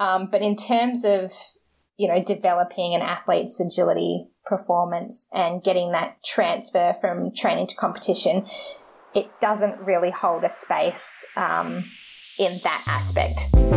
Um, but in terms of, you know, developing an athlete's agility performance and getting that transfer from training to competition, it doesn't really hold a space um, in that aspect.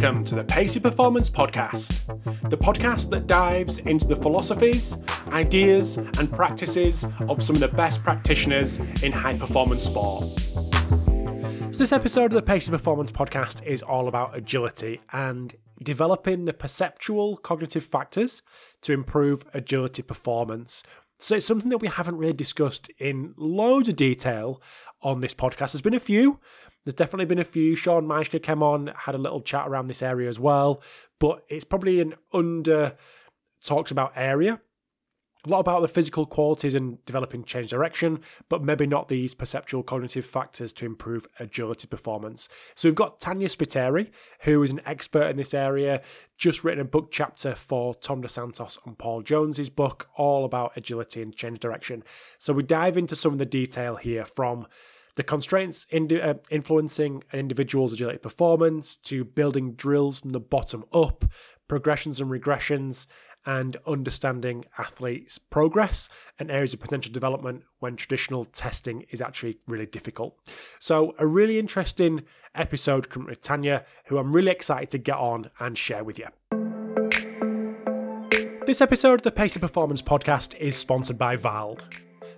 Welcome to the Pacey Performance Podcast, the podcast that dives into the philosophies, ideas, and practices of some of the best practitioners in high performance sport. So, this episode of the Pacey Performance Podcast is all about agility and developing the perceptual cognitive factors to improve agility performance. So, it's something that we haven't really discussed in loads of detail on this podcast. There's been a few, there's definitely been a few. Shawn Myszka came on, had a little chat around this area as well, but it's probably an under talks about area. A lot about the physical qualities and developing change direction, but maybe not these perceptual cognitive factors to improve agility performance. So we've got Tania Spiteri, who is an expert in this area, just written a book chapter for Tom Dos Santos and Paul Jones's book, all about agility and change direction. So we dive into some of the detail here from the constraints in, uh, influencing an individual's agility performance to building drills from the bottom up, progressions and regressions, and understanding athletes' progress and areas of potential development when traditional testing is actually really difficult. So, a really interesting episode with Tania, who I'm really excited to get on and share with you. This episode of the Pacey Performance Podcast is sponsored by Vald.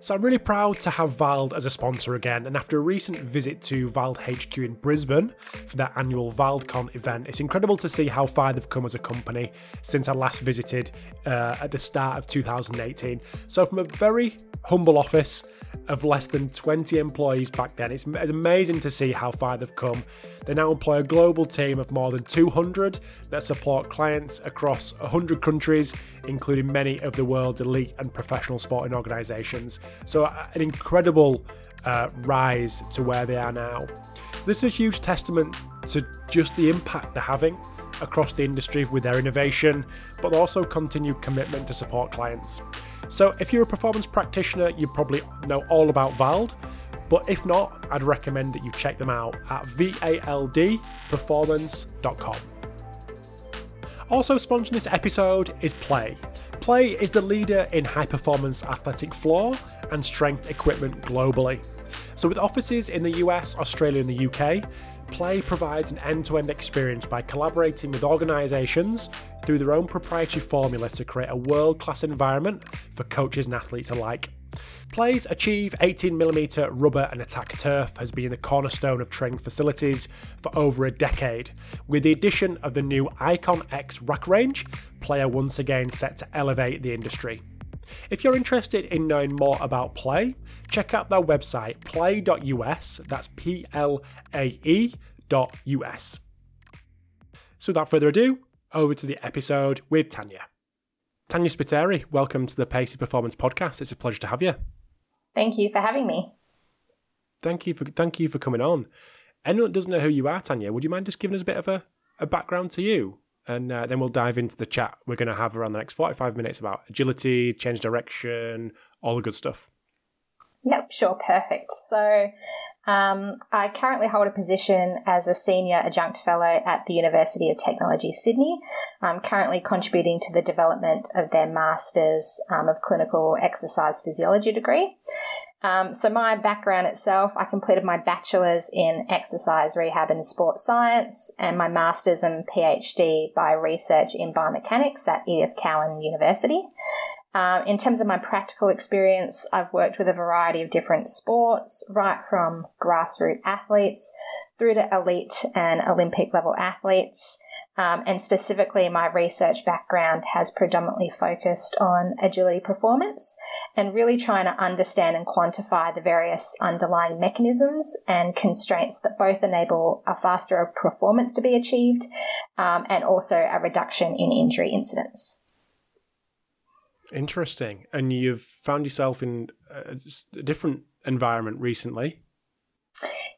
So I'm really proud to have Vald as a sponsor again, and after a recent visit to Vald HQ in Brisbane for their annual ValdCon event, it's incredible to see how far they've come as a company since I last visited uh, at the start of 2018. So from a very humble office of less than 20 employees back then, it's, it's amazing to see how far they've come. They now employ a global team of more than 200 that support clients across 100 countries, including many of the world's elite and professional sporting organisations. So, an incredible uh, rise to where they are now. So, this is a huge testament to just the impact they're having across the industry with their innovation, but also continued commitment to support clients. So, if you're a performance practitioner, you probably know all about Vald. But if not, I'd recommend that you check them out at valdperformance.com. Also, sponsoring this episode is PLAE. PLAE is the leader in high performance athletic floor and strength equipment globally. So, with offices in the US, Australia, and the UK, PLAE provides an end to end experience by collaborating with organisations through their own proprietary formula to create a world class environment for coaches and athletes alike. PLAE's Achieve 18mm rubber and attack turf has been the cornerstone of training facilities for over a decade. With the addition of the new Icon X rack range, PLAE are once again set to elevate the industry. If you're interested in knowing more about PLAE, check out their website plae.us, that's P L A E dot US. So without further ado, over to the episode with Tania. Tania Spiteri, welcome to the Pacey Performance Podcast. It's a pleasure to have you. Thank you for having me. Thank you for thank you for coming on. Anyone that doesn't know who you are, Tania, would you mind just giving us a bit of a, a background to you? And uh, then we'll dive into the chat we're going to have around the next 45 minutes about agility, change direction, all the good stuff. Yep, sure, perfect. So, um, I currently hold a position as a senior adjunct fellow at the University of Technology Sydney. I'm currently contributing to the development of their Masters um, of Clinical Exercise Physiology degree. Um, so, my background itself, I completed my bachelor's in exercise rehab and sports science and my master's and PhD by research in biomechanics at Edith Cowan University. Um, in terms of my practical experience, I've worked with a variety of different sports, right from grassroots athletes through to elite and Olympic level athletes. Um, and specifically, my research background has predominantly focused on agility performance and really trying to understand and quantify the various underlying mechanisms and constraints that both enable a faster performance to be achieved um, and also a reduction in injury incidents. Interesting. And you've found yourself in a different environment recently.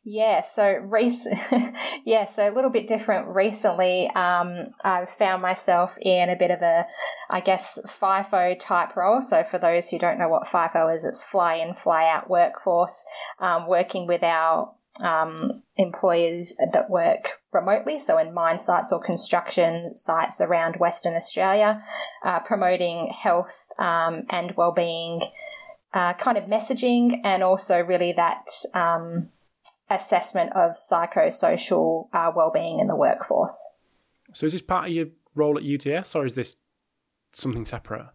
Yeah, so rec- yeah, so a little bit different recently. Um, I've found myself in a bit of a, I guess, FIFO type role. So for those who don't know what FIFO is, it's fly in, fly out workforce, um, working with our um, employers that work remotely, so in mine sites or construction sites around Western Australia, uh, promoting health um, and well-being uh, kind of messaging, and also really that um, assessment of psychosocial uh, well-being in the workforce. So is this part of your role at UTS, or is this something separate?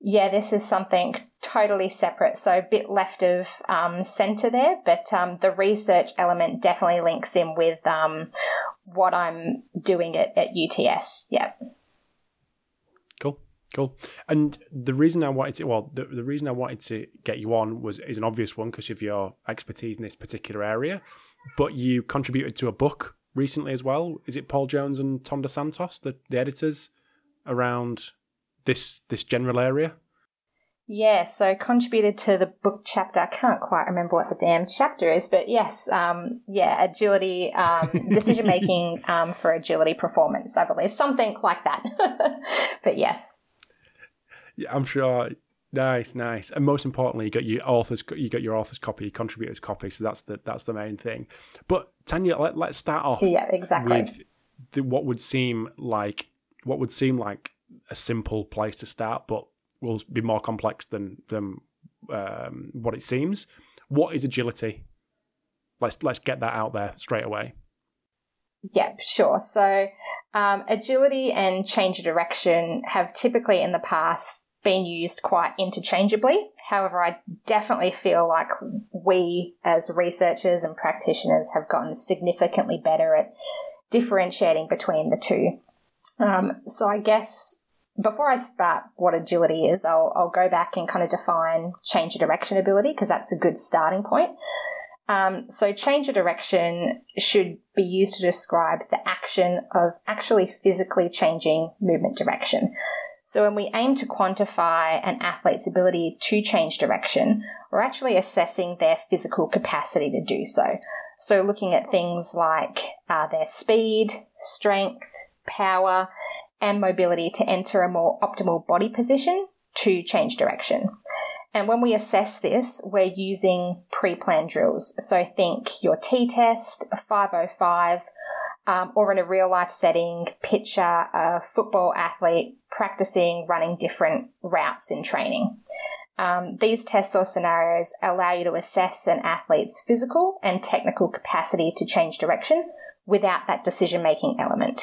Yeah, this is something totally separate, so a bit left of um, centre there, but um, the research element definitely links in with um, what I'm doing at, at UTS. Yep. Cool, cool. And the reason I wanted to, well, the, the reason I wanted to get you on was is an obvious one because of your expertise in this particular area, but you contributed to a book recently as well. Is it Paul Jones and Tom Dos Santos, the, the editors, around this this general area? Yeah, so contributed to the book chapter. I can't quite remember what the damn chapter is, but yes, um, yeah, agility, um, decision making um, for agility performance, I believe, something like that. but yes, yeah, I'm sure. Nice, nice, and most importantly, you got your author's you got your author's copy, contributor's copy. So that's the that's the main thing. But Tania, let, let's start off. Yeah, exactly. With the, what would seem like what would seem like a simple place to start, but will be more complex than than um, what it seems. What is agility? Let's let's get that out there straight away. Yeah, sure. So, um, agility and change of direction have typically in the past been used quite interchangeably. However, I definitely feel like we as researchers and practitioners have gotten significantly better at differentiating between the two. Um, so, I guess before I start what agility is, I'll, I'll go back and kind of define change of direction ability because that's a good starting point. Um, so, change of direction should be used to describe the action of actually physically changing movement direction. So, when we aim to quantify an athlete's ability to change direction, we're actually assessing their physical capacity to do so. So, looking at things like uh, their speed, strength, power, and mobility to enter a more optimal body position to change direction. And when we assess this, we're using pre planned drills. So think your T test, a 505, um, or in a real life setting, picture a football athlete practicing running different routes in training. Um, these tests or scenarios allow you to assess an athlete's physical and technical capacity to change direction without that decision making element.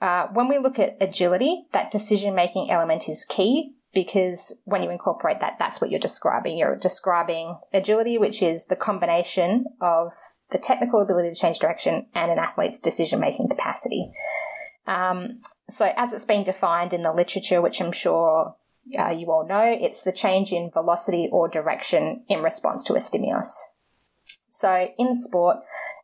Uh, when we look at agility, that decision making element is key because when you incorporate that, that's what you're describing. You're describing agility, which is the combination of the technical ability to change direction and an athlete's decision making capacity. Um, so, as it's been defined in the literature, which I'm sure uh, you all know, it's the change in velocity or direction in response to a stimulus. So, in sport,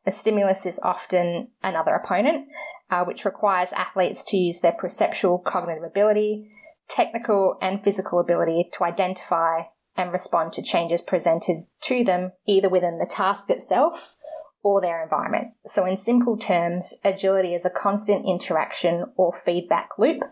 a stimulus is often another opponent, uh, which requires athletes to use their perceptual cognitive ability, technical and physical ability to identify and respond to changes presented to them either within the task itself or their environment. So, in simple terms, agility is a constant interaction or feedback loop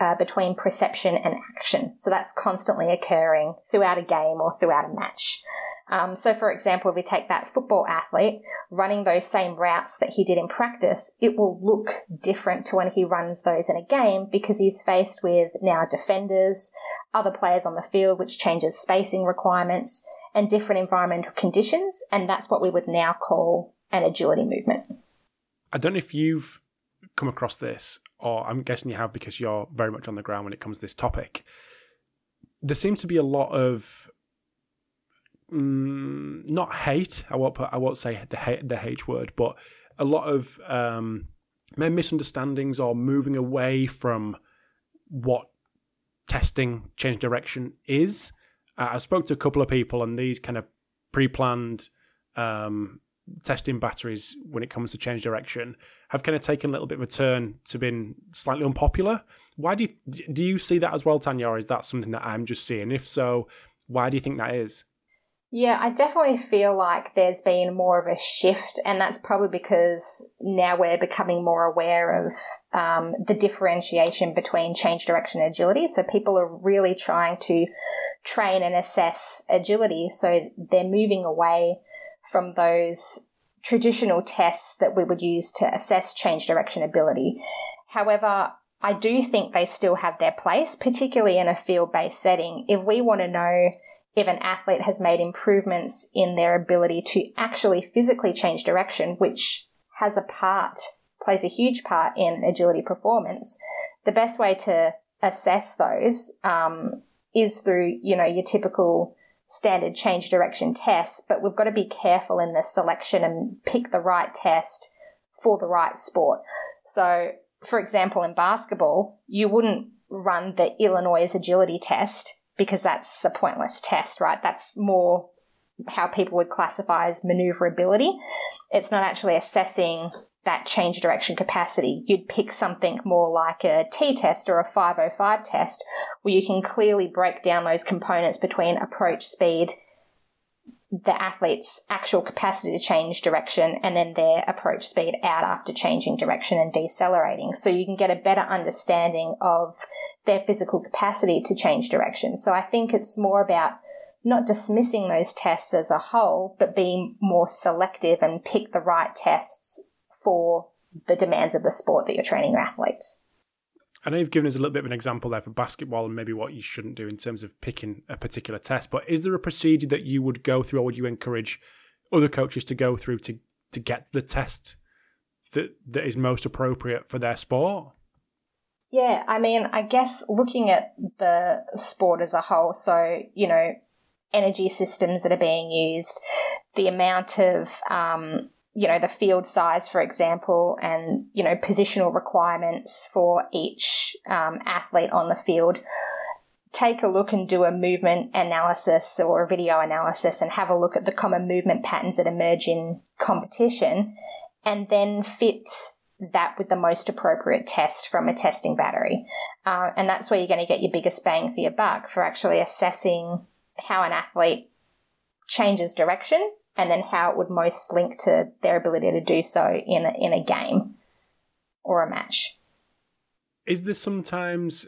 uh, between perception and action. So, that's constantly occurring throughout a game or throughout a match. Um, so, for example, if we take that football athlete running those same routes that he did in practice, it will look different to when he runs those in a game because he's faced with now defenders, other players on the field, which changes spacing requirements and different environmental conditions. And that's what we would now call an agility movement. I don't know if you've come across this, or I'm guessing you have because you're very much on the ground when it comes to this topic. There seems to be a lot of mm, not hate. I won't put, I won't say the hate, the H word, but a lot of um, misunderstandings or moving away from what testing change direction is. Uh, I spoke to a couple of people, and these kind of pre-planned um, testing batteries when it comes to change direction have kind of taken a little bit of a turn to being slightly unpopular. Why do you, do you see that as well, Tania, or is that something that I'm just seeing? If so, why do you think that is? Yeah, I definitely feel like there's been more of a shift, and that's probably because now we're becoming more aware of um, the differentiation between change direction and agility. So people are really trying to train and assess agility. So they're moving away from those traditional tests that we would use to assess change direction ability. However, I do think they still have their place, particularly in a field based setting. If we want to know if an athlete has made improvements in their ability to actually physically change direction, which has a part, plays a huge part in agility performance, the best way to assess those um, is through, you know, your typical standard change direction tests, but we've got to be careful in the selection and pick the right test for the right sport. So, for example, in basketball, you wouldn't run the Illinois agility test because that's a pointless test, right? That's more how people would classify as maneuverability. It's not actually assessing that change direction capacity. You'd pick something more like a T test or a 505 test where you can clearly break down those components between approach speed, the athlete's actual capacity to change direction, and then their approach speed out after changing direction and decelerating. So you can get a better understanding of their physical capacity to change direction. So I think it's more about not dismissing those tests as a whole, but being more selective and pick the right tests for the demands of the sport that you're training your athletes. I know you've given us a little bit of an example there for basketball and maybe what you shouldn't do in terms of picking a particular test, but is there a procedure that you would go through or would you encourage other coaches to go through to, to get the test that, that is most appropriate for their sport? Yeah, I mean, I guess looking at the sport as a whole, so, you know, energy systems that are being used, the amount of, um, you know, the field size, for example, and, you know, positional requirements for each um, athlete on the field. Take a look and do a movement analysis or a video analysis and have a look at the common movement patterns that emerge in competition and then fit that with the most appropriate test from a testing battery. Uh, and that's where you're going to get your biggest bang for your buck for actually assessing how an athlete changes direction and then how it would most link to their ability to do so in a, in a game or a match. Is there sometimes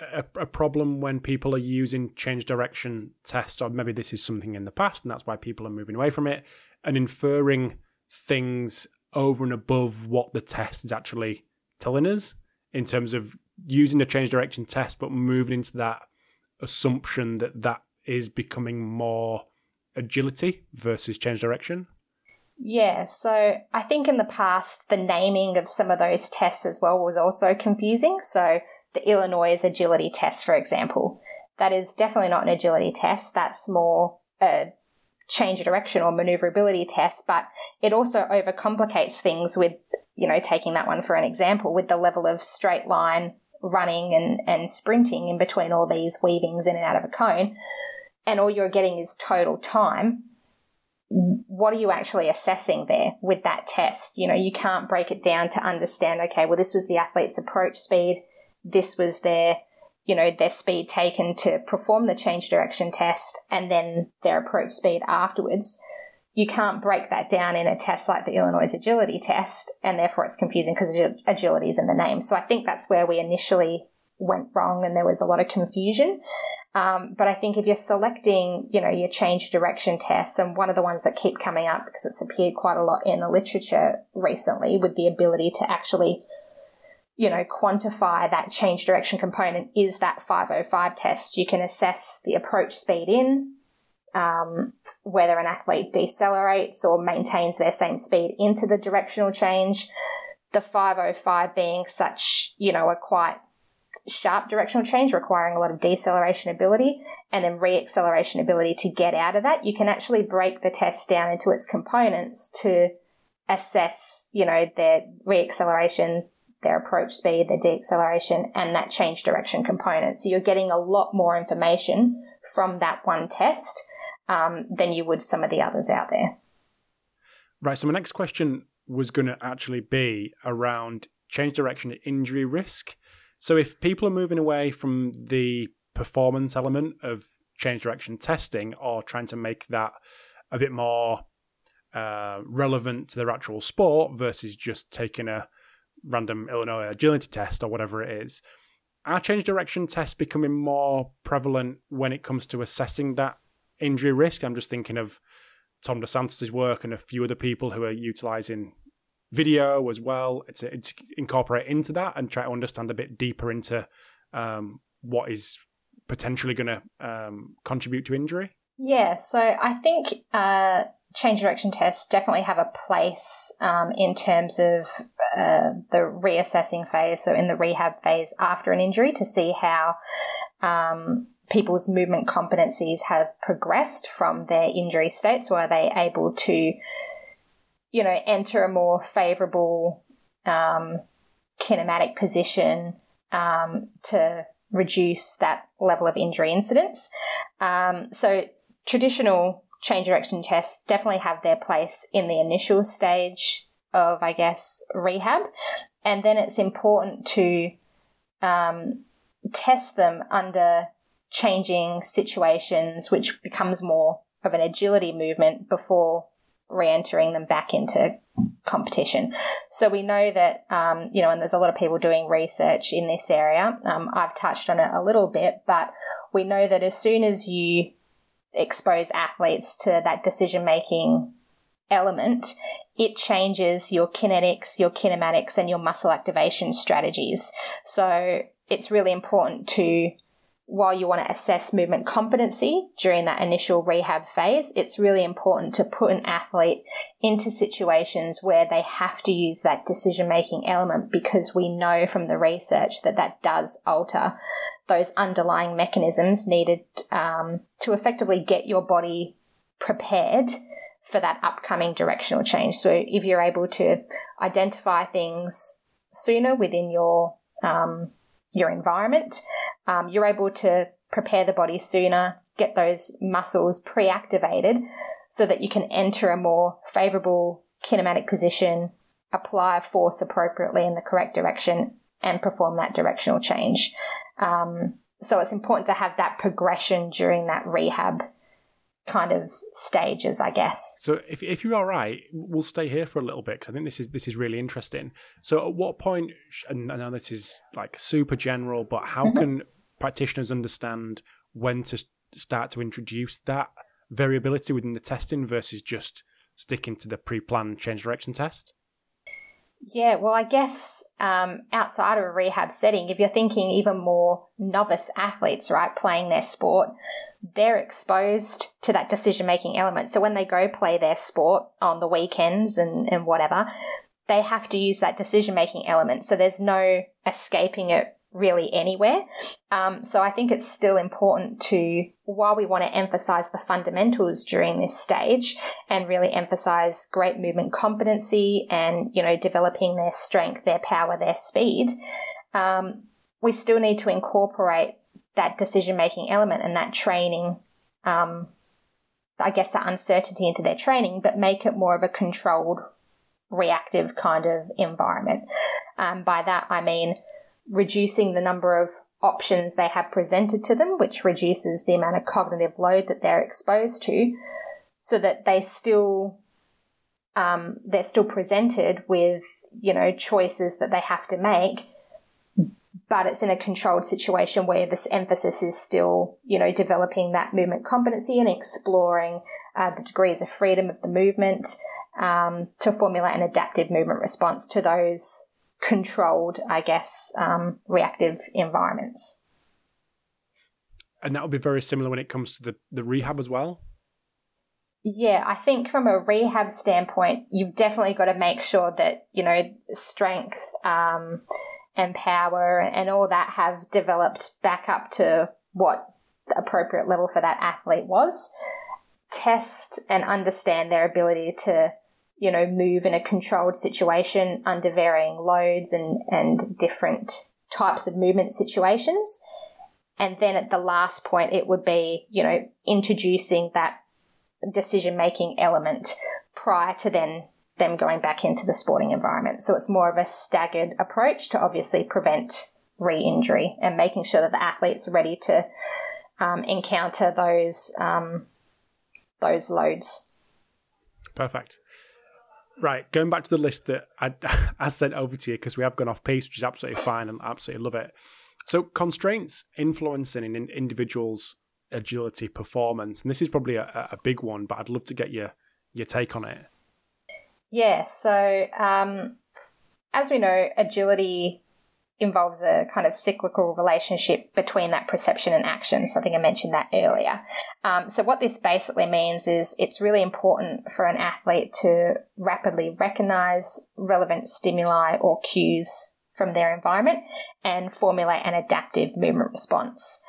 a, a, problem when people are using change direction tests, or maybe this is something in the past and that's why people are moving away from it and inferring things over and above what the test is actually telling us in terms of using the change direction test, but moving into that assumption that that is becoming more agility versus change direction? Yeah, so I think in the past, the naming of some of those tests as well was also confusing. So the Illinois agility test, for example, that is definitely not an agility test. That's more a change of direction or maneuverability test, but it also overcomplicates things with, you know, taking that one for an example, with the level of straight line running and, and sprinting in between all these weavings in and out of a cone, and all you're getting is total time. What are you actually assessing there with that test? You know, you can't break it down to understand, okay, well, this was the athlete's approach speed, this was their you know, their speed taken to perform the change direction test and then their approach speed afterwards. You can't break that down in a test like the Illinois agility test, and therefore it's confusing because agility is in the name. So I think that's where we initially went wrong and there was a lot of confusion. Um, but I think if you're selecting, you know, your change direction tests, and one of the ones that keep coming up because it's appeared quite a lot in the literature recently with the ability to actually you know, quantify that change direction component is that 505 test. You can assess the approach speed in, um, whether an athlete decelerates or maintains their same speed into the directional change. The 505 being such, you know, a quite sharp directional change requiring a lot of deceleration ability and then re-acceleration ability to get out of that. You can actually break the test down into its components to assess, you know, their re-acceleration, their approach speed, their deacceleration, and that change direction component. So you're getting a lot more information from that one test um, than you would some of the others out there. Right. So my next question was going to actually be around change direction injury risk. So if people are moving away from the performance element of change direction testing or trying to make that a bit more uh, relevant to their actual sport versus just taking a random Illinois agility test or whatever it is. Are change direction tests becoming more prevalent when it comes to assessing that injury risk? I'm just thinking of Tom Dos Santos' work and a few other people who are utilizing video as well to, to incorporate into that and try to understand a bit deeper into um, what is potentially going to um, contribute to injury? Yeah, so I think uh, change direction tests definitely have a place um, in terms of uh, the reassessing phase, so in the rehab phase after an injury, to see how um, people's movement competencies have progressed from their injury state. So, are they able to, you know, enter a more favorable um, kinematic position um, to reduce that level of injury incidence? Um, so, traditional change direction tests definitely have their place in the initial stage of, I guess, rehab. And then it's important to um, test them under changing situations, which becomes more of an agility movement before re entering them back into competition. So we know that, um, you know, and there's a lot of people doing research in this area. Um, I've touched on it a little bit, but we know that as soon as you expose athletes to that decision making element, it changes your kinetics, your kinematics, and your muscle activation strategies. So it's really important to, while you want to assess movement competency during that initial rehab phase, it's really important to put an athlete into situations where they have to use that decision making element because we know from the research that that does alter those underlying mechanisms needed um, to effectively get your body prepared for that upcoming directional change. So if you're able to identify things sooner within your um, your environment, um, you're able to prepare the body sooner, get those muscles pre-activated, so that you can enter a more favorable kinematic position, apply force appropriately in the correct direction, and perform that directional change. Um, so it's important to have that progression during that rehab kind of stages, I guess. So if, if you're all right, we'll stay here for a little bit because I think this is this is really interesting. So at what point? and I know this is like super general, but how mm-hmm. can practitioners understand when to start to introduce that variability within the testing versus just sticking to the pre-planned change direction test? Yeah, well, I guess um, outside of a rehab setting, if you're thinking even more novice athletes, right, playing their sport, they're exposed to that decision making element. So when they go play their sport on the weekends and, and whatever, they have to use that decision making element. So there's no escaping it really anywhere. Um, so I think it's still important to, while we want to emphasize the fundamentals during this stage and really emphasize great movement competency and, you know, developing their strength, their power, their speed, um, we still need to incorporate that decision making element and that training, um, I guess that uncertainty into their training, but make it more of a controlled, reactive kind of environment. Um, by that, I mean, reducing the number of options they have presented to them, which reduces the amount of cognitive load that they're exposed to, so that they still um, they're still presented with you know choices that they have to make, but it's in a controlled situation where this emphasis is still you know developing that movement competency and exploring uh, the degrees of freedom of the movement um, to formulate an adaptive movement response to those controlled, I guess, um, reactive environments. And that would be very similar when it comes to the, the rehab as well? Yeah, I think from a rehab standpoint, you've definitely got to make sure that, you know, strength um, and power and all that have developed back up to what the appropriate level for that athlete was. Test and understand their ability to you know, move in a controlled situation under varying loads and, and different types of movement situations. And then at the last point, it would be, you know, introducing that decision making element prior to then them going back into the sporting environment. So it's more of a staggered approach to obviously prevent re injury and making sure that the athlete's ready to um, encounter those um, those loads. Perfect. Right, going back to the list that I, I sent over to you because we have gone off piece, which is absolutely fine and absolutely love it. So, constraints influencing an individual's agility performance, and this is probably a, a big one, but I'd love to get your your take on it. Yeah, so um, as we know, agility involves a kind of cyclical relationship between that perception and action. So I think I mentioned that earlier. Um, so what this basically means is it's really important for an athlete to rapidly recognize relevant stimuli or cues from their environment and formulate an adaptive movement response.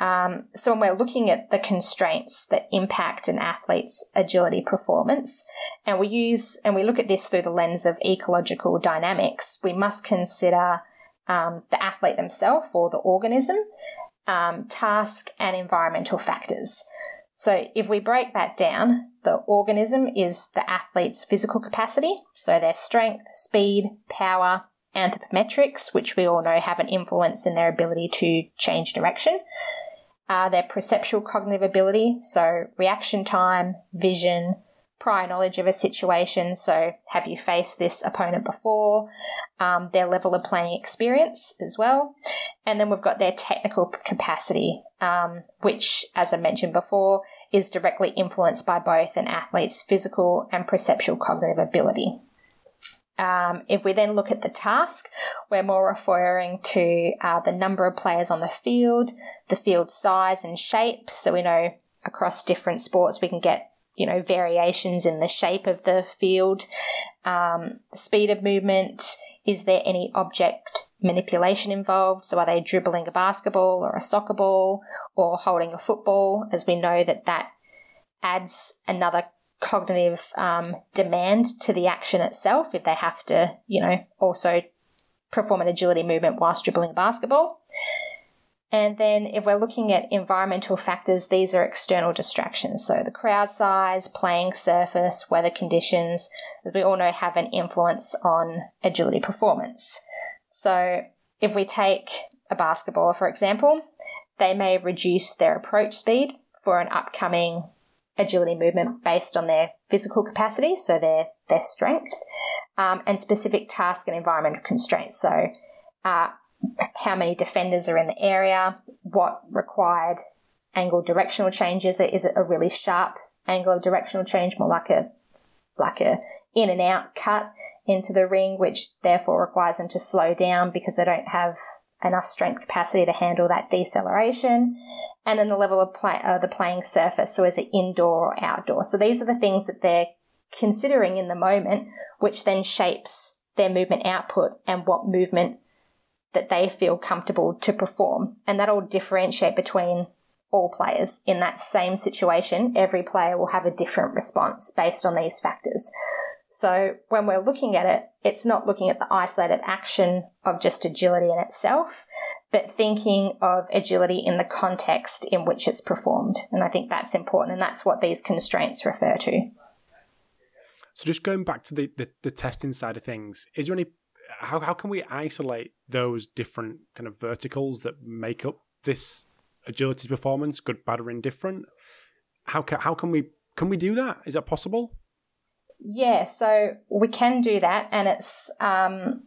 Um, so when we're looking at the constraints that impact an athlete's agility performance, and we use and we look at this through the lens of ecological dynamics, we must consider um, the athlete themselves or the organism, um, task, and environmental factors. So, if we break that down, the organism is the athlete's physical capacity, so their strength, speed, power, anthropometrics, which we all know have an influence in their ability to change direction. Uh, their perceptual cognitive ability, so reaction time, vision, prior knowledge of a situation. So, have you faced this opponent before? Um, their level of playing experience as well. And then we've got their technical capacity, um, which, as I mentioned before, is directly influenced by both an athlete's physical and perceptual cognitive ability. Um, if we then look at the task, we're more referring to uh, the number of players on the field, the field size and shape. So we know across different sports we can get you know, variations in the shape of the field, um, the speed of movement. Is there any object manipulation involved? So are they dribbling a basketball or a soccer ball or holding a football? As we know that that adds another cognitive um, demand to the action itself if they have to, you know, also perform an agility movement whilst dribbling a basketball. And then if we're looking at environmental factors, these are external distractions. So the crowd size, playing surface, weather conditions, as we all know, have an influence on agility performance. So if we take a basketball, for example, they may reduce their approach speed for an upcoming agility movement based on their physical capacity, so their, their strength, um, and specific task and environmental constraints. So uh, how many defenders are in the area, what required angle directional changes. Is it a really sharp angle of directional change, more like a like a in and out cut into the ring, which therefore requires them to slow down because they don't have enough strength capacity to handle that deceleration, and then the level of play, uh, the playing surface. So is it indoor or outdoor? So these are the things that they're considering in the moment, which then shapes their movement output and what movement that they feel comfortable to perform. And that'll differentiate between all players in that same situation. Every player will have a different response based on these factors. So when we're looking at it, it's not looking at the isolated action of just agility in itself, but thinking of agility in the context in which it's performed. And I think that's important, and that's what these constraints refer to. So just going back to the, the, the testing side of things, is there any how how can we isolate those different kind of verticals that make up this agility performance, good, bad, or indifferent? How can how can we can we do that? Is that possible? Yeah, so we can do that, and it's um,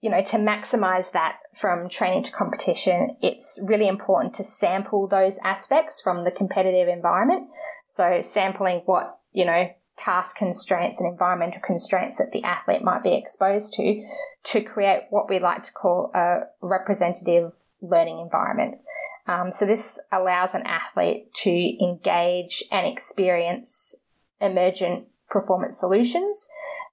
you know to maximize that from training to competition. It's really important to sample those aspects from the competitive environment. So sampling what you know task constraints and environmental constraints that the athlete might be exposed to to create what we like to call a representative learning environment. Um, so this allows an athlete to engage and experience emergent performance solutions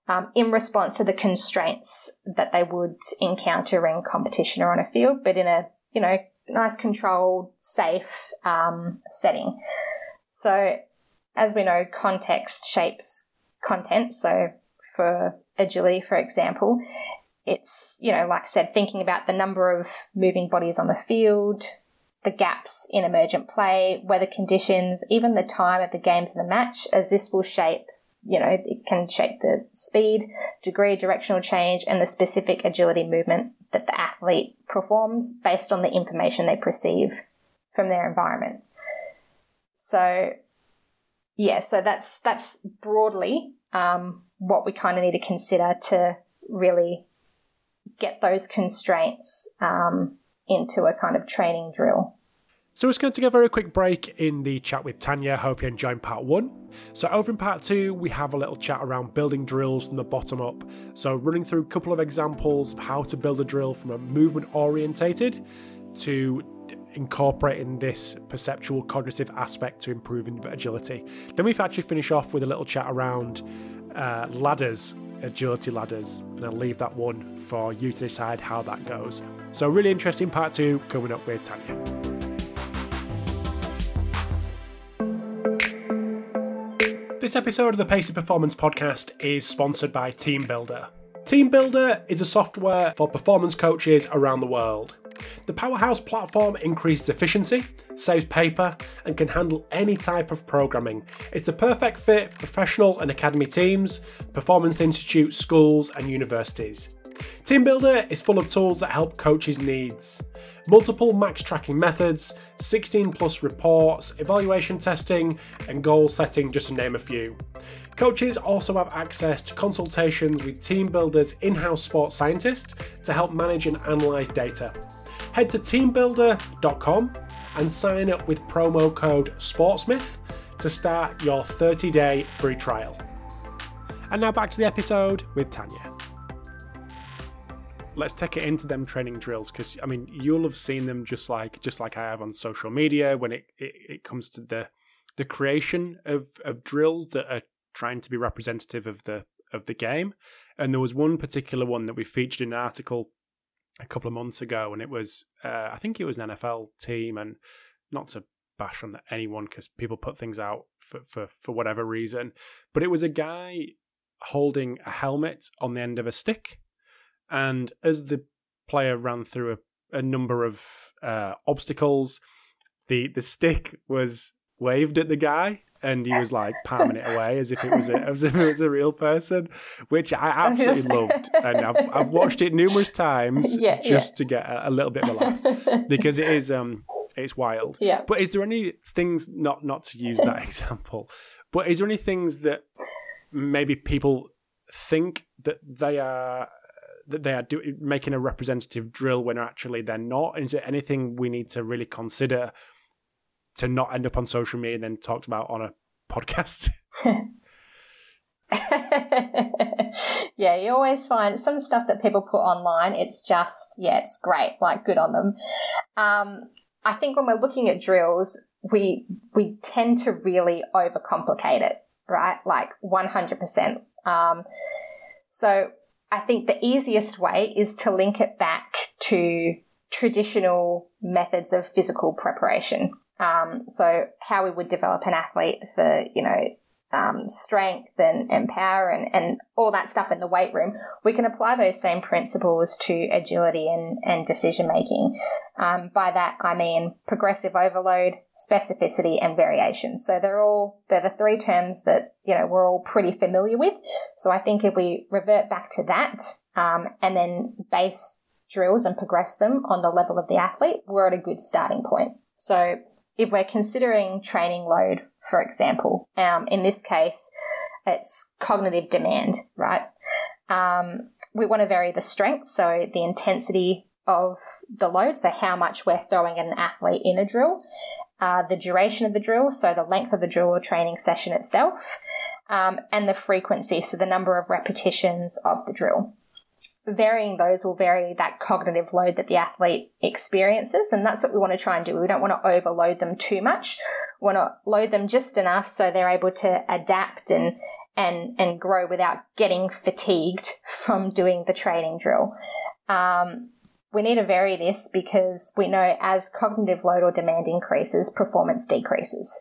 um, in response to the constraints that they would encounter in competition or on a field, but in a you know nice, controlled, safe um, setting. So as we know, context shapes content. So for agility, for example, it's, you know, like I said, thinking about the number of moving bodies on the field, the gaps in emergent play, weather conditions, even the time of the games of the match, as this will shape, you know, it can shape the speed, degree directional change, and the specific agility movement that the athlete performs based on the information they perceive from their environment. So, yeah, so that's that's broadly um, what we kind of need to consider to really get those constraints um, into a kind of training drill. So we're just going to take a very quick break in the chat with Tania. Hope you enjoyed part one. So over in part two, we have a little chat around building drills from the bottom up. So running through a couple of examples of how to build a drill from a movement orientated to incorporating this perceptual cognitive aspect to improving agility. Then we've actually finish off with a little chat around uh, ladders, agility ladders, and I'll leave that one for you to decide how that goes. So really interesting part two coming up with Tania. This episode of the Pacey Performance podcast is sponsored by TeamBuildr. TeamBuildr is a software for performance coaches around the world. The Powerhouse platform increases efficiency, saves paper, and can handle any type of programming. It's the perfect fit for professional and academy teams, performance institutes, schools, and universities. TeamBuildr is full of tools that help coaches' needs. Multiple max tracking methods, 16 plus reports, evaluation testing, and goal setting, just to name a few. Coaches also have access to consultations with TeamBuildr's in house sports scientist to help manage and analyse data. Head to teambuildr.com and sign up with promo code SPORTSMITH to start your 30 day free trial. And now back to the episode with Tania let's take it into them training drills because I mean you'll have seen them just like just like I have on social media when it, it, it comes to the the creation of of drills that are trying to be representative of the of the game. And there was one particular one that we featured in an article a couple of months ago, and it was uh, I think it was an NFL team, and not to bash on anyone because people put things out for, for for whatever reason, but it was a guy holding a helmet on the end of a stick and as the player ran through a, a number of uh, obstacles, the the stick was waved at the guy, and he was like palming it away as if it was a, as if it was a real person, which I absolutely loved, and I've I've watched it numerous times yeah, just yeah. to get a, a, little bit of a laugh because it is um it's wild. Yeah. But is there any things not not to use that example, but is there any things that maybe people think that they are that they are do, making a representative drill when actually they're not? Is there anything we need to really consider to not end up on social media and then talked about on a podcast? yeah, you always find some stuff that people put online. It's just, yeah, it's great. Like, good on them. Um, I think when we're looking at drills, we we tend to really overcomplicate it, right? Like one hundred percent. Um, so I think the easiest way is to link it back to traditional methods of physical preparation. Um, so how we would develop an athlete for, you know, um, strength and, and power and, and all that stuff in the weight room, we can apply those same principles to agility and, and decision making. Um, by that, I mean progressive overload, specificity, and variation. So they're all, they're the three terms that, you know, we're all pretty familiar with. So I think if we revert back to that, um, and then base drills and progress them on the level of the athlete, we're at a good starting point. So if we're considering training load for example. Um, in this case, it's cognitive demand, right? Um, we want to vary the strength, so the intensity of the load, so how much we're throwing at an athlete in a drill, uh, the duration of the drill, so the length of the drill or training session itself, um, and the frequency, so the number of repetitions of the drill varying those will vary that cognitive load that the athlete experiences. And that's what we want to try and do. We don't want to overload them too much. We want to load them just enough so they're able to adapt and, and, and grow without getting fatigued from doing the training drill. Um, we need to vary this because we know as cognitive load or demand increases, performance decreases.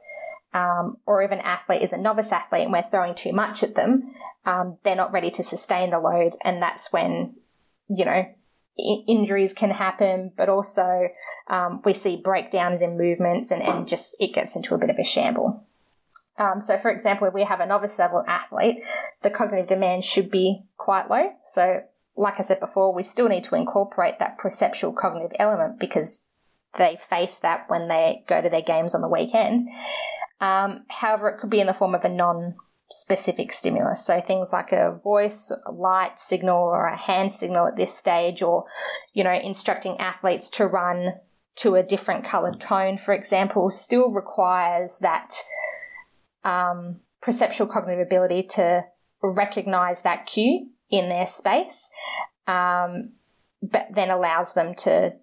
Um, or if an athlete is a novice athlete and we're throwing too much at them, um, they're not ready to sustain the load, and that's when you know I- injuries can happen, but also um, we see breakdowns in movements, and, and just it gets into a bit of a shamble. Um, so, for example, if we have a novice level athlete, the cognitive demand should be quite low. So, like I said before, we still need to incorporate that perceptual cognitive element because they face that when they go to their games on the weekend. Um, however, it could be in the form of a non specific stimulus. So things like a voice, a light signal, or a hand signal at this stage, or, you know, instructing athletes to run to a different coloured cone, for example, still requires that um, perceptual cognitive ability to recognize that cue in their space, um, but then allows them to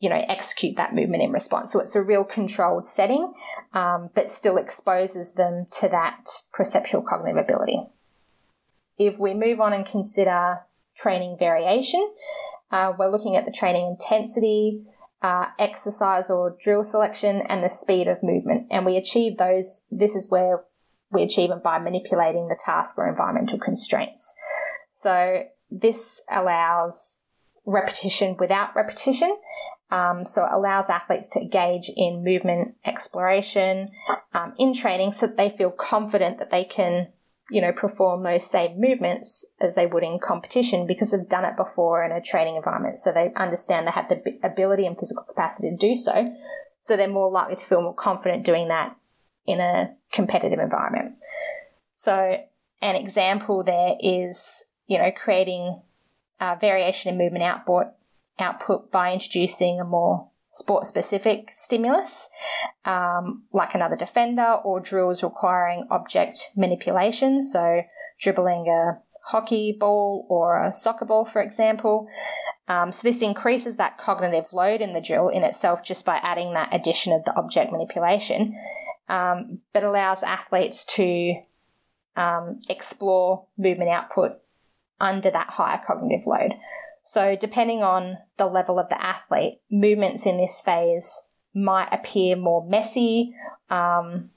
you know, execute that movement in response. So it's a real controlled setting, um, but still exposes them to that perceptual cognitive ability. If we move on and consider training variation, uh, we're looking at the training intensity, uh, exercise or drill selection, and the speed of movement. And we achieve those, this is where we achieve it by manipulating the task or environmental constraints. So this allows repetition without repetition. Um, so it allows athletes to engage in movement exploration um, in training so that they feel confident that they can, you know, perform those same movements as they would in competition because they've done it before in a training environment. So they understand they have the ability and physical capacity to do so. So they're more likely to feel more confident doing that in a competitive environment. So an example there is, you know, creating uh, variation in movement output output by introducing a more sport specific stimulus, um, like another defender, or drills requiring object manipulation, so dribbling a hockey ball or a soccer ball, for example. Um, so this increases that cognitive load in the drill in itself just by adding that addition of the object manipulation, um, but allows athletes to um, explore movement output under that higher cognitive load. So, depending on the level of the athlete, movements in this phase might appear more messy. Um,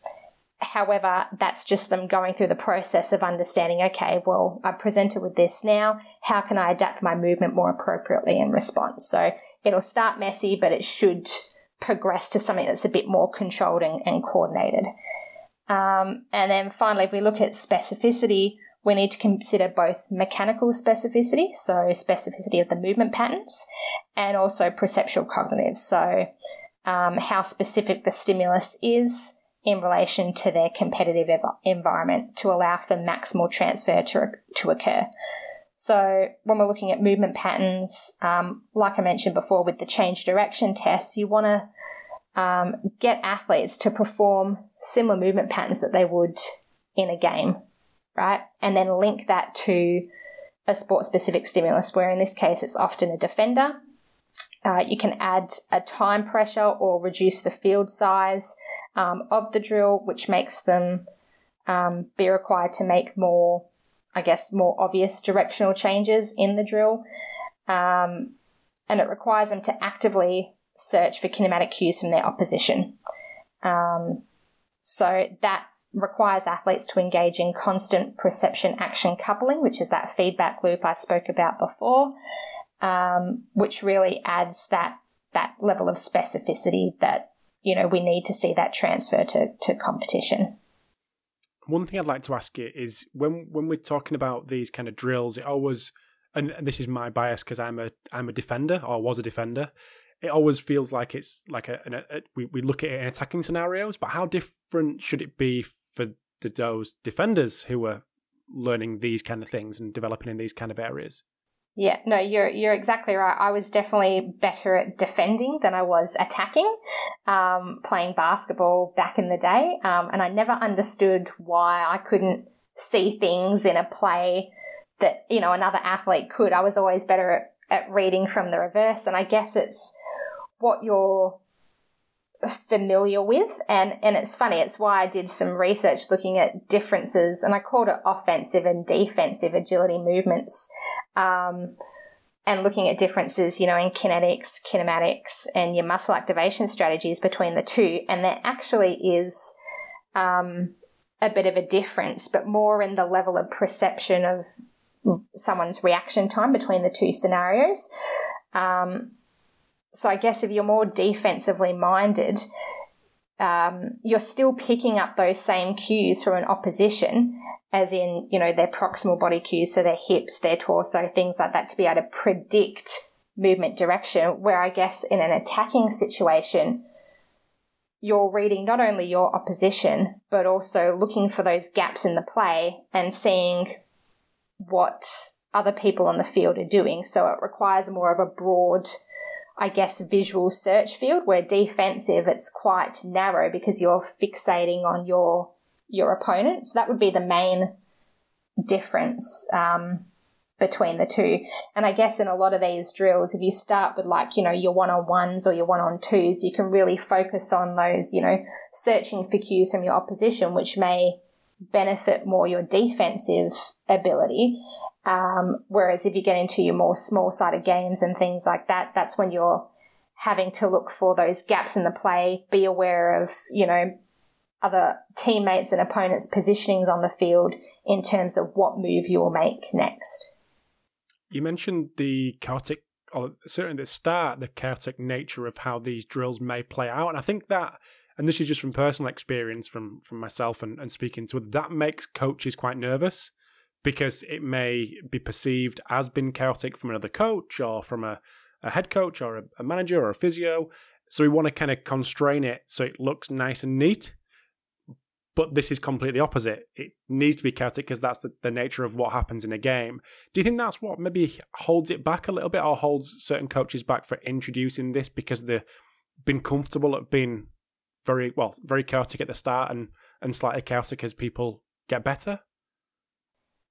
however, that's just them going through the process of understanding okay, well, I presented with this now. How can I adapt my movement more appropriately in response? So, it'll start messy, but it should progress to something that's a bit more controlled and, and coordinated. Um, and then finally, if we look at specificity, we need to consider both mechanical specificity, so specificity of the movement patterns, and also perceptual cognitive, so um, how specific the stimulus is in relation to their competitive ev- environment to allow for maximal transfer to, to occur. So, when we're looking at movement patterns, um, like I mentioned before with the change direction tests, you want to um, get athletes to perform similar movement patterns that they would in a game right? And then link that to a sport specific stimulus, where in this case it's often a defender. Uh, you can add a time pressure or reduce the field size um, of the drill, which makes them um, be required to make more, I guess, more obvious directional changes in the drill. Um, and it requires them to actively search for kinematic cues from their opposition. Um, so that requires athletes to engage in constant perception action coupling, which is that feedback loop I spoke about before, um, which really adds that that level of specificity that you know we need to see that transfer to, to competition. One thing I'd like to ask you is when when we're talking about these kind of drills, it always and this is my bias because I'm a I'm a defender or was a defender it always feels like it's like a, a, a, we, we look at it in attacking scenarios, but how different should it be for the those defenders who are learning these kind of things and developing in these kind of areas? Yeah, no, you're you're exactly right. I was definitely better at defending than I was attacking, um, playing basketball back in the day, um, and I never understood why I couldn't see things in a play that you know another athlete could. I was always better at at reading from the reverse. And I guess it's what you're familiar with. And, and it's funny, it's why I did some research looking at differences, and I called it offensive and defensive agility movements. Um, and looking at differences, you know, in kinetics, kinematics, and your muscle activation strategies between the two. And there actually is um, a bit of a difference, but more in the level of perception of someone's reaction time between the two scenarios. Um, so I guess if you're more defensively minded, um, you're still picking up those same cues from an opposition, as in, you know, their proximal body cues, so their hips, their torso, things like that, to be able to predict movement direction. Where I guess in an attacking situation, you're reading not only your opposition, but also looking for those gaps in the play and seeing what other people on the field are doing. So it requires more of a broad, I guess, visual search field where defensive it's quite narrow because you're fixating on your your opponent. So that would be the main difference um, between the two. And I guess in a lot of these drills, if you start with like, you know, your one on ones or your one on twos, you can really focus on those, you know, searching for cues from your opposition, which may benefit more your defensive ability. Um, whereas if you get into your more small sided games and things like that, that's when you're having to look for those gaps in the play, be aware of, you know, other teammates and opponents' positionings on the field in terms of what move you will make next. You mentioned the chaotic, or certainly the start, the chaotic nature of how these drills may play out. And I think that, and this is just from personal experience from, from myself and, and speaking to that makes coaches quite nervous because it may be perceived as being chaotic from another coach or from a, a head coach or a, a manager or a physio. So we want to kind of constrain it so it looks nice and neat but this is completely opposite. It needs to be chaotic because that's the, the nature of what happens in a game. Do you think that's what maybe holds it back a little bit or holds certain coaches back for introducing this because they've been comfortable at being very, well, very chaotic at the start and, and slightly chaotic as people get better?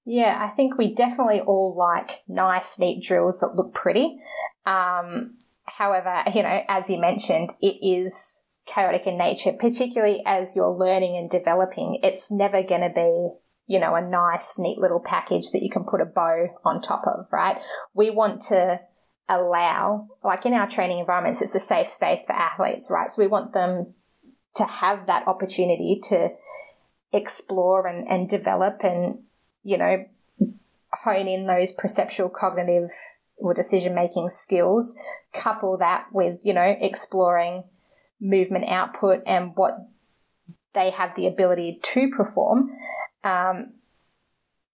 Yeah, I think we definitely all like nice, neat drills that look pretty. Um, however, you know, as you mentioned, it is chaotic in nature, particularly as you're learning and developing. It's never going to be, you know, a nice, neat little package that you can put a bow on top of, right? We want to allow, like in our training environments, it's a safe space for athletes, right? So we want them to have that opportunity to explore and, and develop and, you know, hone in those perceptual cognitive or decision making skills, couple that with, you know, exploring movement output and what they have the ability to perform um,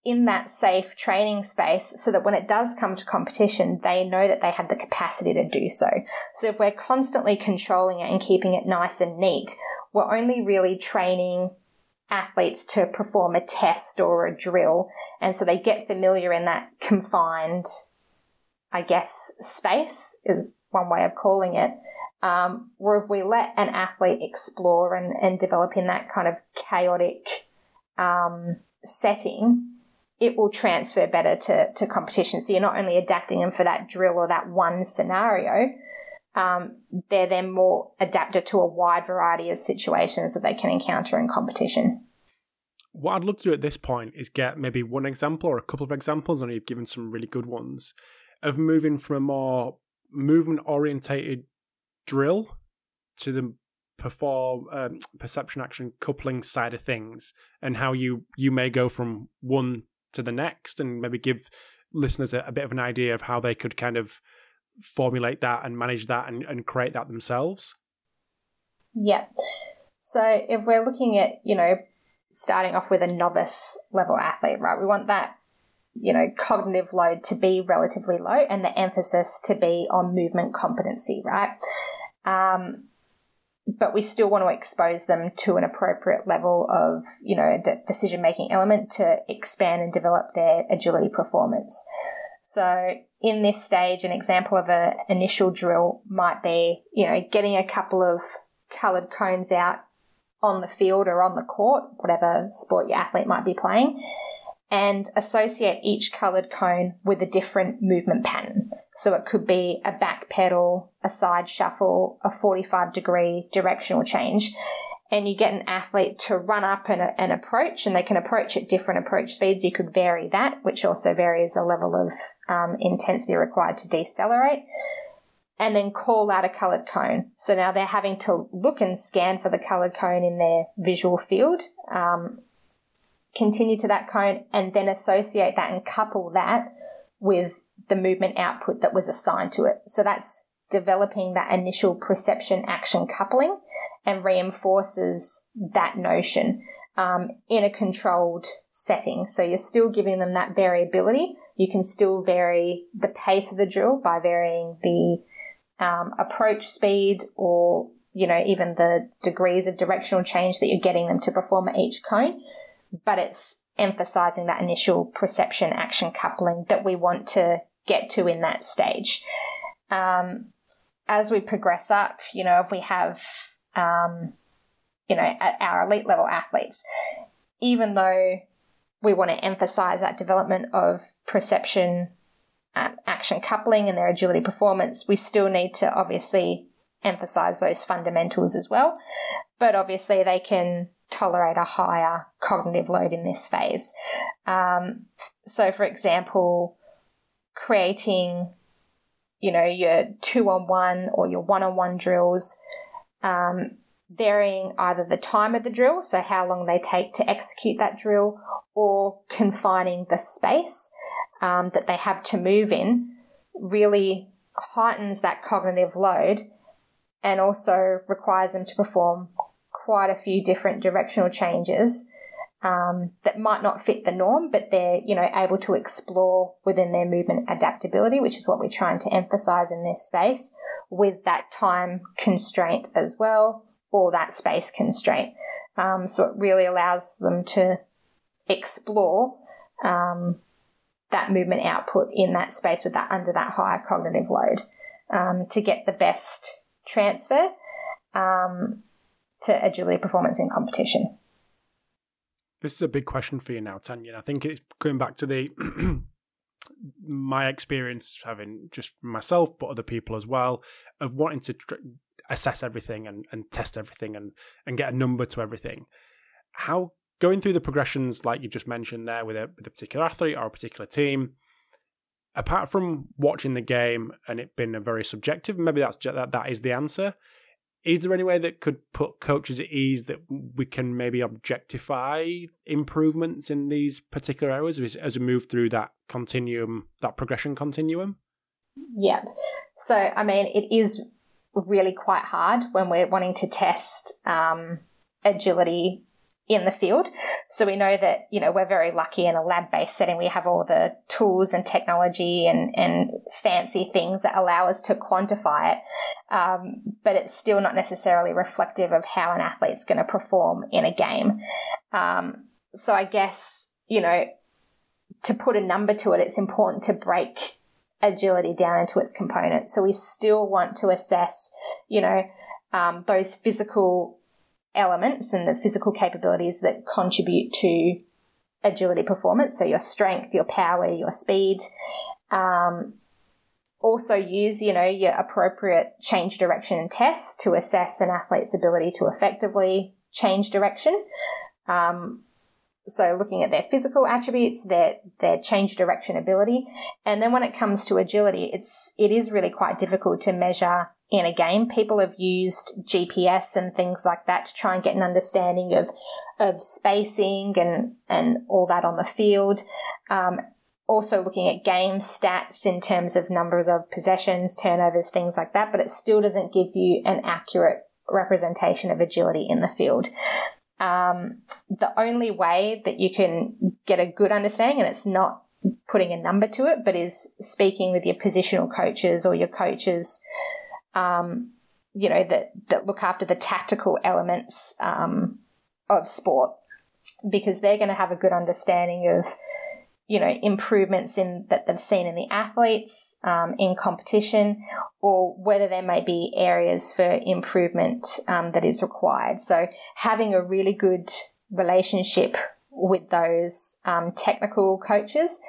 in that safe training space so that when it does come to competition, they know that they have the capacity to do so. So if we're constantly controlling it and keeping it nice and neat, we're only really training athletes to perform a test or a drill. And so they get familiar in that confined, I guess, space is one way of calling it. Um, where if we let an athlete explore and, and develop in that kind of chaotic um, setting, it will transfer better to, to competition. So you're not only adapting them for that drill or that one scenario, um, they're then more adapted to a wide variety of situations that they can encounter in competition. What I'd love to do at this point is get maybe one example or a couple of examples, and you've given some really good ones, of moving from a more movement orientated drill to the perform um, perception action coupling side of things and how you you may go from one to the next and maybe give listeners a, a, bit of an idea of how they could kind of formulate that and manage that and, and create that themselves yeah so if we're looking at you know starting off with a novice level athlete right we want that you know, cognitive load to be relatively low and the emphasis to be on movement competency, right? Um, but we still want to expose them to an appropriate level of, you know, de- decision making element to expand and develop their agility performance. So in this stage, an example of an initial drill might be, you know, getting a couple of coloured cones out on the field or on the court, whatever sport your athlete might be playing, and associate each coloured cone with a different movement pattern. So it could be a back pedal, a side shuffle, a 45 degree directional change. And you get an athlete to run up and, and approach, and they can approach at different approach speeds. You could vary that, which also varies the level of um, intensity required to decelerate and then call out a coloured cone. So now they're having to look and scan for the coloured cone in their visual field. Um, continue to that cone and then associate that and couple that with the movement output that was assigned to it. So that's developing that initial perception action coupling and reinforces that notion um, in a controlled setting. So you're still giving them that variability. You can still vary the pace of the drill by varying the um, approach speed or you know, even the degrees of directional change that you're getting them to perform at each cone, but it's emphasizing that initial perception action coupling that we want to get to in that stage. Um, as we progress up, you know, if we have, um, you know, our elite level athletes, even though we want to emphasize that development of perception um, action coupling and their agility performance, we still need to obviously emphasize those fundamentals as well. But obviously, they can tolerate a higher cognitive load in this phase. Um, so, for example, creating, you know, your two on one or your one on one drills, um, varying either the time of the drill, so how long they take to execute that drill, or confining the space um, that they have to move in, really heightens that cognitive load and also requires them to perform quite a few different directional changes um, that might not fit the norm, but they're you know able to explore within their movement adaptability, which is what we're trying to emphasize in this space, with that time constraint as well, or that space constraint. Um, so it really allows them to explore um, that movement output in that space with that under that higher cognitive load um, to get the best transfer um, to agility performance in competition. This is a big question for you now, Tania. I think it's going back to the my experience, having just myself, but other people as well, of wanting to tr- assess everything and, and test everything and, and get a number to everything. How going through the progressions, like you just mentioned there, with a, with a particular athlete or a particular team, apart from watching the game and it being a very subjective, maybe that's that that is the answer is there any way that could put coaches at ease that we can maybe objectify improvements in these particular areas as, we move through that continuum, that progression continuum? Yeah. So, I mean, it is really quite hard when we're wanting to test um, agility in the field. So we know that, you know, we're very lucky in a lab based setting. We have all the tools and technology and, and fancy things that allow us to quantify it. Um, but it's still not necessarily reflective of how an athlete's going to perform in a game. Um, so I guess, you know, to put a number to it, it's important to break agility down into its components. So we still want to assess, you know, um, those physical elements and the physical capabilities that contribute to agility performance. So your strength, your power, your speed. Um, also use, you know, your appropriate change direction tests to assess an athlete's ability to effectively change direction. Um, so looking at their physical attributes, their their change direction ability, and then when it comes to agility, it's it is really quite difficult to measure in a game. People have used GPS and things like that to try and get an understanding of of spacing and and all that on the field. Um, also looking at game stats in terms of numbers of possessions, turnovers, things like that, but it still doesn't give you an accurate representation of agility in the field. Um, the only way that you can get a good understanding, and it's not putting a number to it, but is speaking with your positional coaches or your coaches, um, you know, that, that look after the tactical elements um, of sport because they're going to have a good understanding of you know improvements in that they've seen in the athletes um, in competition or whether there may be areas for improvement um, that is required. So having a really good relationship with those um, technical coaches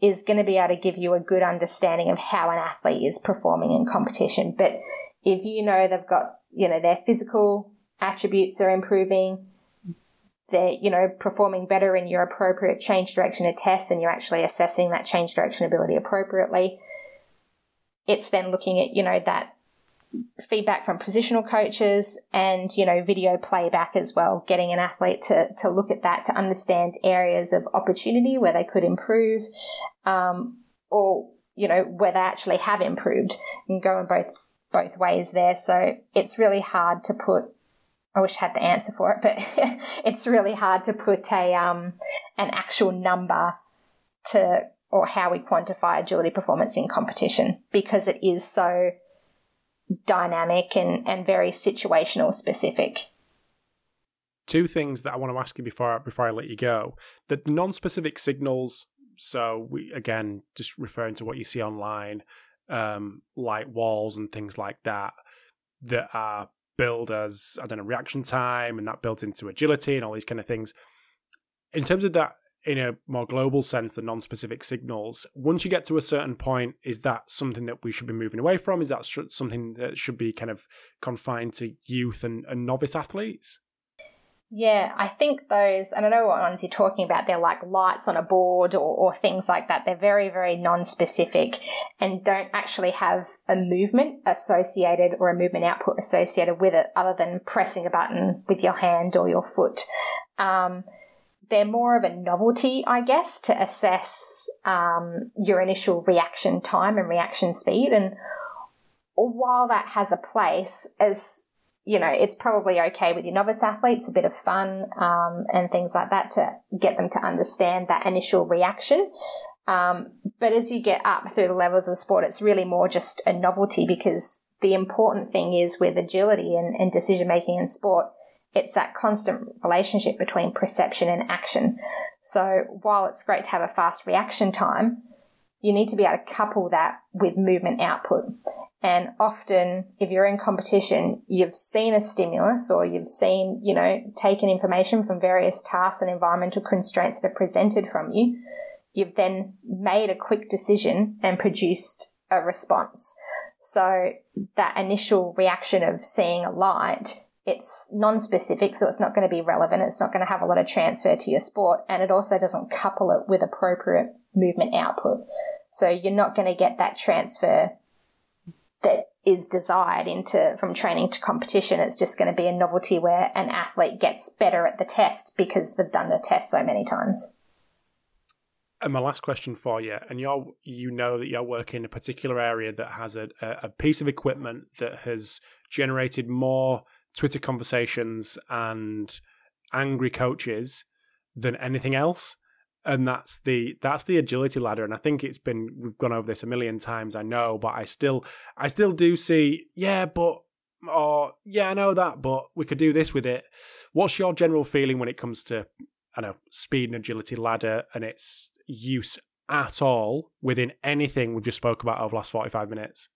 is going to be able to give you a good understanding of how an athlete is performing in competition. But if you know they've got you know their physical attributes are improving they're, you know, performing better in your appropriate change direction of tests and you're actually assessing that change direction ability appropriately. It's then looking at, you know, that feedback from positional coaches and, you know, video playback as well, getting an athlete to, to look at that to understand areas of opportunity where they could improve, um, or, you know, where they actually have improved and go in both both ways there. So it's really hard to put I wish I had the answer for it, but it's really hard to put a um, an actual number to or how we quantify agility performance in competition because it is so dynamic and, and very situational specific. Two things that I want to ask you before before I let you go: the non-specific signals. So we again just referring to what you see online, um, like walls and things like that, that are billed as I don't know reaction time, and that built into agility and all these kind of things. In terms of that in a more global sense, the non-specific signals. Once you get to a certain point, is that something that we should be moving away from? Is that something that should be kind of confined to youth and, and novice athletes? Yeah, I think those, and I know what ones you're talking about, they're like lights on a board or, or things like that. They're very, very non specific and don't actually have a movement associated or a movement output associated with it other than pressing a button with your hand or your foot. Um, they're more of a novelty, I guess, to assess um, your initial reaction time and reaction speed. And while that has a place, as you know, it's probably okay with your novice athletes, a bit of fun um, and things like that to get them to understand that initial reaction. Um, but as you get up through the levels of sport, it's really more just a novelty because the important thing is with agility and, and decision making in sport it's that constant relationship between perception and action. So while it's great to have a fast reaction time, you need to be able to couple that with movement output. And often, if you're in competition, you've seen a stimulus or you've seen, you know, taken information from various tasks and environmental constraints that are presented from you. You've then made a quick decision and produced a response. So that initial reaction of seeing a light it's non-specific, so it's not going to be relevant. It's not going to have a lot of transfer to your sport, and it also doesn't couple it with appropriate movement output. So you're not going to get that transfer that is desired into from training to competition. It's just going to be a novelty where an athlete gets better at the test because they've done the test so many times. And my last question for you, and you you know that you're working in a particular area that has a, a piece of equipment that has generated more Twitter conversations and angry coaches than anything else. And that's the that's the agility ladder. And I think it's been we've gone over this a million times, I know, but I still I still do see, yeah, but or yeah, I know that, but we could do this with it. What's your general feeling when it comes to I know speed and agility ladder and its use at all within anything we've just spoke about over the last 45 minutes?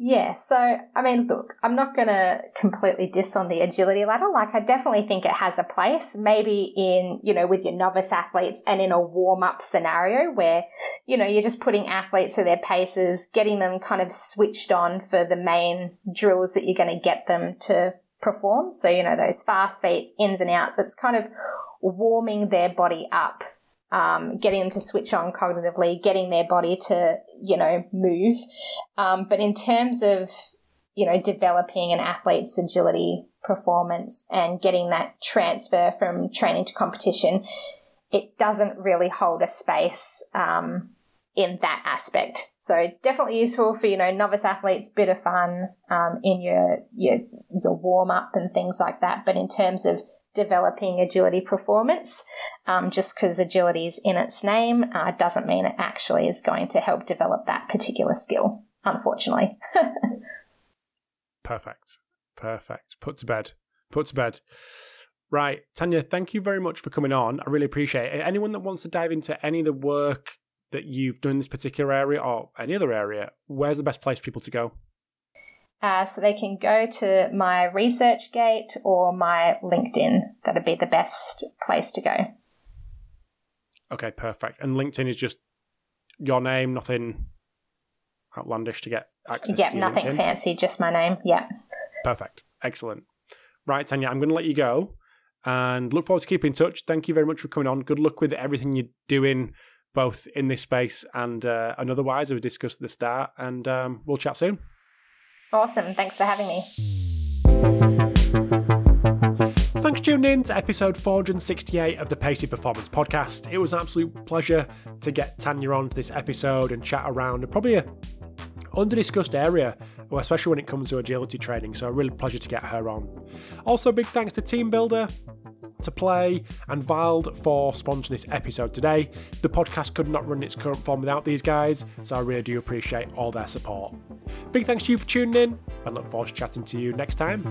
Yeah, so I mean, look, I'm not going to completely diss on the agility ladder. Like, I definitely think it has a place, maybe in, you know, with your novice athletes and in a warm up scenario where, you know, you're just putting athletes through their paces, getting them kind of switched on for the main drills that you're going to get them to perform. So, you know, those fast feet, ins and outs, it's kind of warming their body up um, getting them to switch on cognitively, getting their body to, you know, move. Um, but in terms of, you know, developing an athlete's agility performance and getting that transfer from training to competition, it doesn't really hold a space um, in that aspect. So definitely useful for you know novice athletes, bit of fun um, in your your your warm up and things like that. But in terms of developing agility performance. Um, just because agility is in its name uh, doesn't mean it actually is going to help develop that particular skill, unfortunately. Perfect. Perfect. Put to bed. Put to bed. Right. Tania, thank you very much for coming on. I really appreciate it. Anyone that wants to dive into any of the work that you've done in this particular area or any other area, where's the best place for people to go? Uh, so they can go to my ResearchGate or my LinkedIn. That'd be the best place to go. Okay, perfect. And LinkedIn is just your name, nothing outlandish to get access yep, to. Yeah, nothing LinkedIn. fancy, just my name. Yeah. Perfect. Excellent. Right, Tania, I'm going to let you go and look forward to keeping in touch. Thank you very much for coming on. Good luck with everything you're doing, both in this space and uh, and otherwise, as we discussed at the start. And um, we'll chat soon. Awesome. Thanks for having me. Thanks for tuning in to episode 468 of the Pacey Performance Podcast. It was an absolute pleasure to get Tania on to this episode and chat around probably a under-discussed area, especially when it comes to agility training. So a real pleasure to get her on. Also, big thanks to TeamBuildr, to PLAE, and Wild for sponsoring this episode today. The podcast could not run its current form without these guys, so I really do appreciate all their support. Big thanks to you for tuning in, and look forward to chatting to you next time.